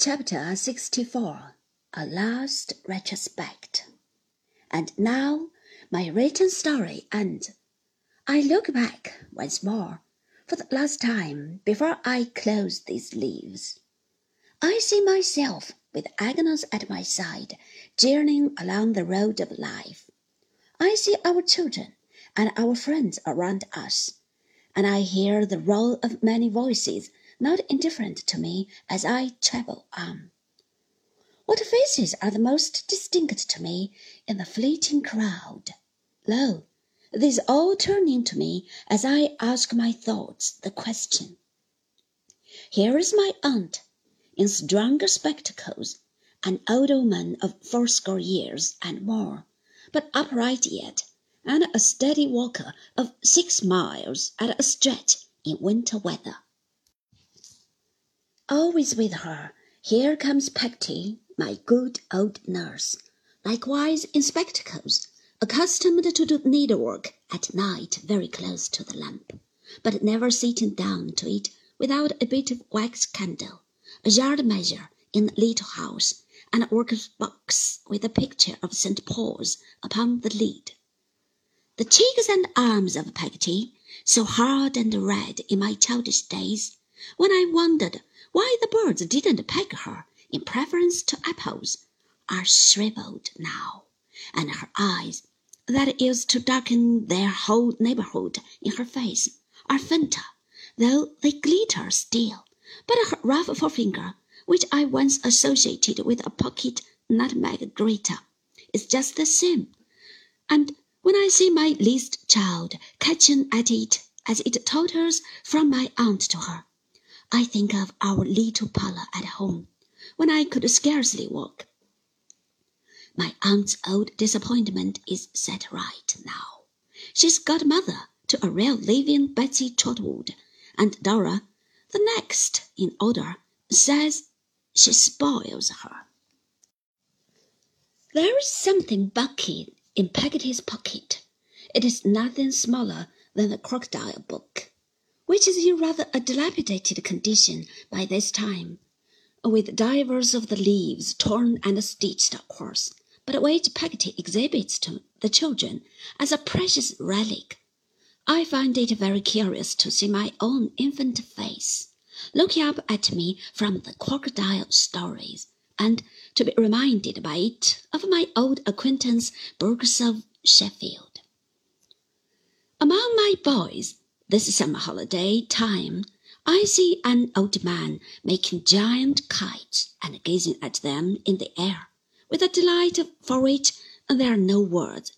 Chapter 64 A Last Retrospect And now my written story ends. I look back once more, for the last time before I close these leaves. I see myself with Agnes at my side, journeying along the road of life. I see our children and our friends around us, and I hear the roll of many voices not indifferent to me as I travel on. What faces are the most distinct to me in the fleeting crowd? Lo, these all turning to me as I ask my thoughts the question. Here is my aunt, in stronger spectacles, an old woman of fourscore years and more, but upright yet, and a steady walker of six miles at a stretch in winter weather. Always with her, here comes Peggotty, my good old nurse, likewise in spectacles, accustomed to do needlework at night very close to the lamp, but never sitting down to it without a bit of wax candle, a yard measure in the little house, and a work box with a picture of St. Paul's upon the lid. The cheeks and arms of Peggotty, so hard and red in my childish days, when I wondered why the birds didn't peck her in preference to apples, are shrivelled now, and her eyes, that used to darken their whole neighbourhood in her face, are fainter, though they glitter still. But her rough forefinger, which I once associated with a pocket nutmeg grater, is just the same, and when I see my least child catching at it as it totters from my aunt to her, I think of our little parlour at home, when I could scarcely walk. My aunt's old disappointment is set right now. She's godmother to a real living Betsey Trotwood, and Dora, the next in order, says she spoils her. There is something bucky in Peggotty's pocket. It is nothing smaller than the crocodile book which is in rather a dilapidated condition by this time, with divers of the leaves torn and stitched, of course, but which Peggotty exhibits to the children as a precious relic. I find it very curious to see my own infant face looking up at me from the crocodile stories, and to be reminded by it of my old acquaintance Burgess of Sheffield. Among my boys, this summer holiday time, I see an old man making giant kites and gazing at them in the air with a delight for which there are no words.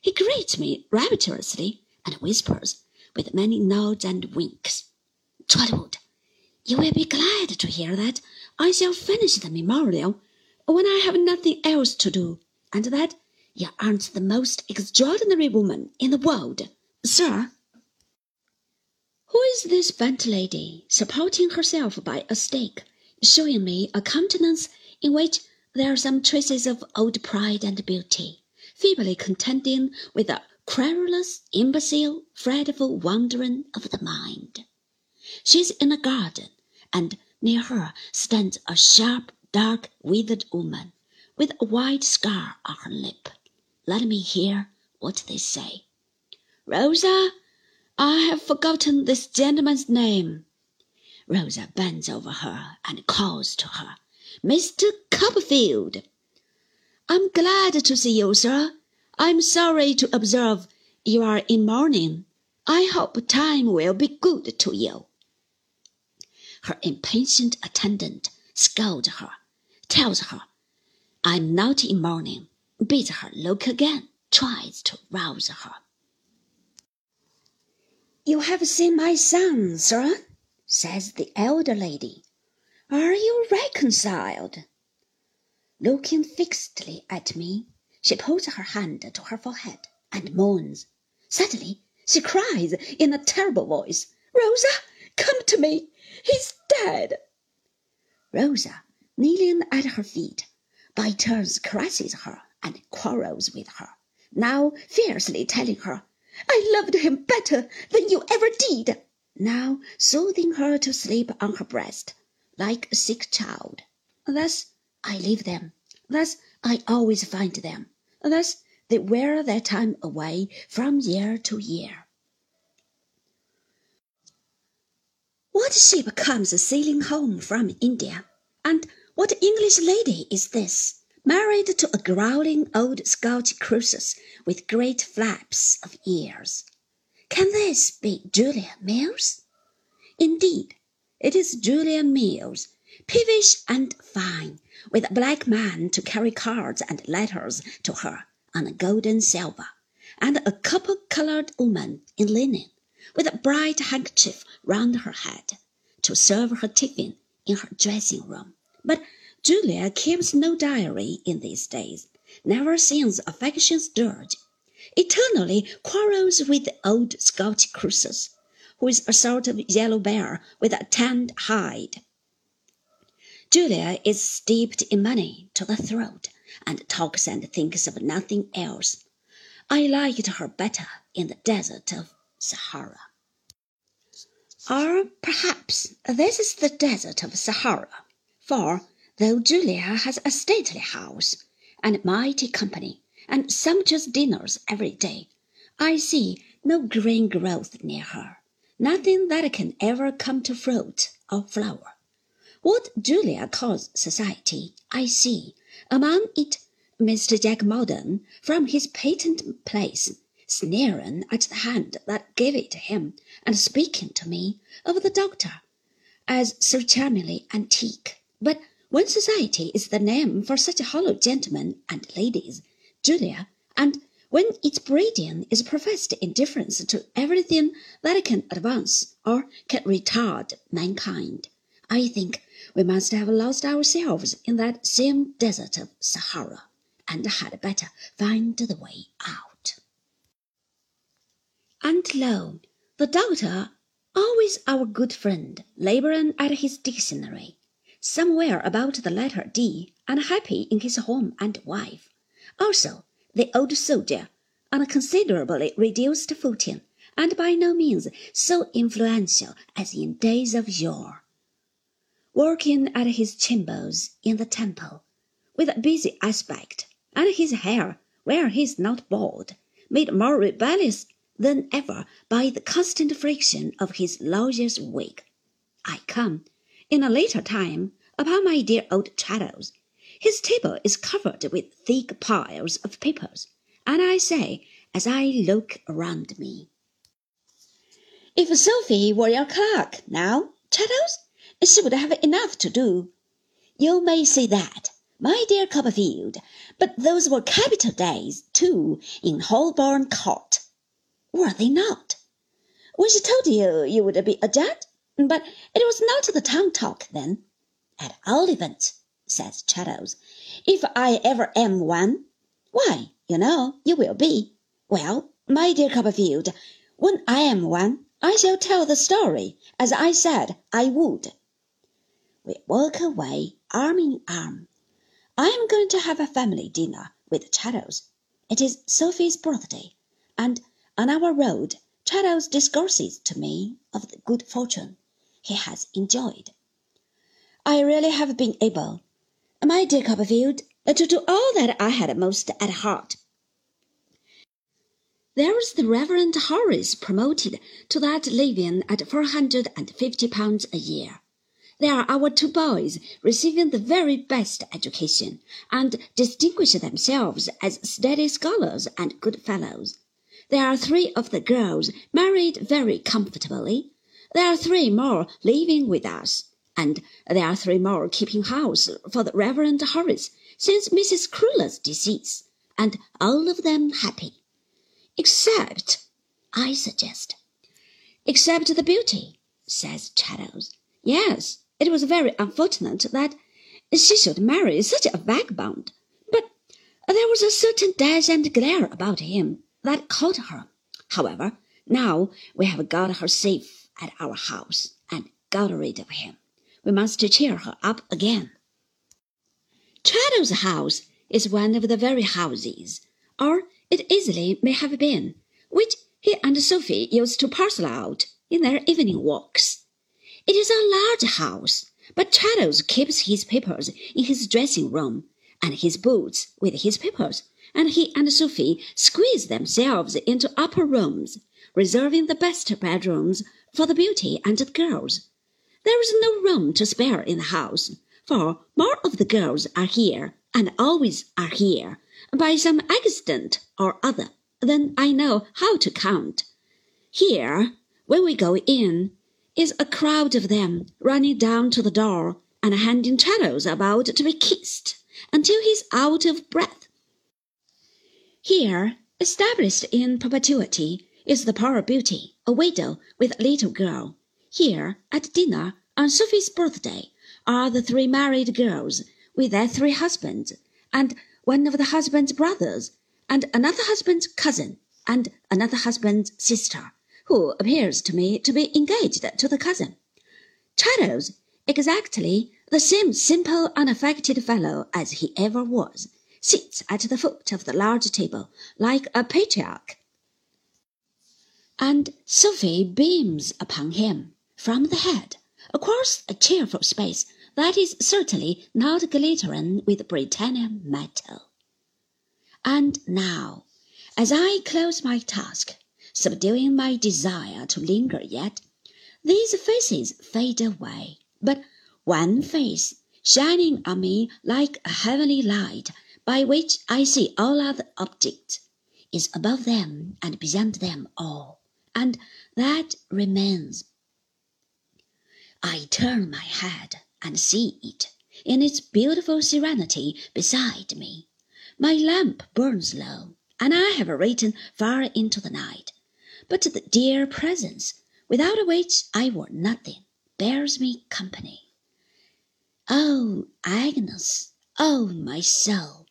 He greets me rapturously and whispers, with many nods and winks, Trotwood, you will be glad to hear that I shall finish the memorial when I have nothing else to do, and that you aren't the most extraordinary woman in the world, sir. Who is this bent lady, supporting herself by a stake, showing me a countenance in which there are some traces of old pride and beauty, feebly contending with a querulous, imbecile, fretful wandering of the mind? She is in a garden, and near her stands a sharp, dark, withered woman, with a white scar on her lip. Let me hear what they say. Rosa! I have forgotten this gentleman's name. Rosa bends over her and calls to her, Mr. Copperfield. I'm glad to see you, sir. I'm sorry to observe you are in mourning. I hope time will be good to you. Her impatient attendant scolds her, tells her I'm not in mourning, bids her look again, tries to rouse her. You have seen my son, sir, says the elder lady. Are you reconciled? Looking fixedly at me, she puts her hand to her forehead and moans. Suddenly she cries in a terrible voice, Rosa, come to me. He's dead. Rosa, kneeling at her feet, by turns caresses her and quarrels with her, now fiercely telling her I loved him better than you ever did, now soothing her to sleep on her breast, like a sick child. Thus I leave them. Thus I always find them. Thus they wear their time away from year to year. What ship comes sailing home from India? And what English lady is this, married to a growling old Scotch Croesus with great flaps of ears? Can this be Julia Mills? Indeed, it is Julia Mills, peevish and fine, with a black man to carry cards and letters to her on a golden silver, and a copper-colored woman in linen, with a bright handkerchief round her head, to serve her tiffin in her dressing-room. But Julia keeps no diary in these days, never sends affection's dirge, eternally quarrels with the old Scotch Croesus, who is a sort of yellow bear with a tanned hide. Julia is steeped in money to the throat, and talks and thinks of nothing else. I liked her better in the desert of Sahara. Or perhaps this is the desert of Sahara, for though Julia has a stately house, and mighty company, and sumptuous dinners every day, I see no green growth near her, nothing that can ever come to fruit or flower. What Julia calls society, I see among it Mr. Jack Maldon from his patent place, sneering at the hand that gave it to him, and speaking to me of the doctor as so charmingly antique. But when society is the name for such hollow gentlemen and ladies, Julia, and when its breeding is professed indifference to everything that can advance or can retard mankind, I think we must have lost ourselves in that same desert of Sahara, and had better find the way out. And lo, the doctor, always our good friend, laboring at his dictionary, somewhere about the letter D, and happy in his home and wife. Also, the old soldier, on a considerably reduced footing, and by no means so influential as in days of yore working at his chambers in the temple, with a busy aspect, and his hair, where he is not bald, made more rebellious than ever by the constant friction of his lawyer's wig. I come, in a later time, upon my dear old Traddles. His table is covered with thick piles of papers, and I say, as I look around me, If Sophy were your clerk, now, Traddles, she would have enough to do. You may say that, my dear Copperfield, but those were capital days, too, in Holborn Court. Were they not? When she told you you would be a judge? But it was not the town talk then. At all events, says Traddles, if I ever am one, why, you know, you will be. Well, my dear Copperfield, when I am one, I shall tell the story, as I said I would. We walk away arm in arm. I am going to have a family dinner with Traddles. It is Sophy's birthday, and on our road Traddles discourses to me of the good fortune he has enjoyed. I really have been able, my dear Copperfield, to do all that I had most at heart. There is the Reverend Horace promoted to that living at four hundred and fifty pounds a year. There are our two boys receiving the very best education, and distinguish themselves as steady scholars and good fellows. There are three of the girls married very comfortably. There are three more living with us, and there are three more keeping house for the Reverend Horace since Mrs. Crewler's decease, and all of them happy. Except, I suggest. Except the beauty, says Traddles. Yes, it was very unfortunate that she should marry such a vagabond, but there was a certain dash and glare about him that caught her. However, now we have got her safe at our house and got rid of him, we must cheer her up again. Traddles' house is one of the very houses, or it easily may have been, which he and Sophy used to parcel out in their evening walks. It is a large house, But Traddles keeps his papers in his dressing room, and his boots with his papers, and he and Sophy squeeze themselves into upper rooms, reserving the best bedrooms for the beauty and the girls. There is no room to spare in the house, for more of the girls are here, and always are here, by some accident or other than I know how to count. Here, when we go in, is a crowd of them running down to the door and handing Traddles about to be kissed until he's out of breath. Here, established in perpetuity, is the poor beauty, a widow with a little girl. Here, at dinner, on Sophy's birthday, are the three married girls, with their three husbands, and one of the husband's brothers, and another husband's cousin, and another husband's sister, who appears to me to be engaged to the cousin. Traddles, exactly the same simple, unaffected fellow as he ever was, sits at the foot of the large table like a patriarch, and Sophy beams upon him from the head across a cheerful space that is certainly not glittering with Britannia metal. And now, as I close my task, subduing my desire to linger yet, these faces fade away, but one face, shining on me like a heavenly light by which I see all other objects, is above them and beyond them all, and that remains. I turn my head and see it in its beautiful serenity beside me. My lamp burns low, and I have written far into the night. But the dear presence, without which I were nothing, bears me company. Oh, Agnes, oh, my soul!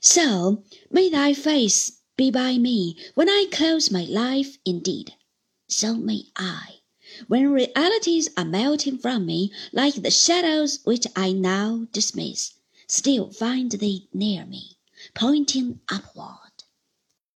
So may thy face be by me when I close my life indeed. So may I when realities are melting from me like the shadows which I now dismiss, still find thee near me, pointing upward.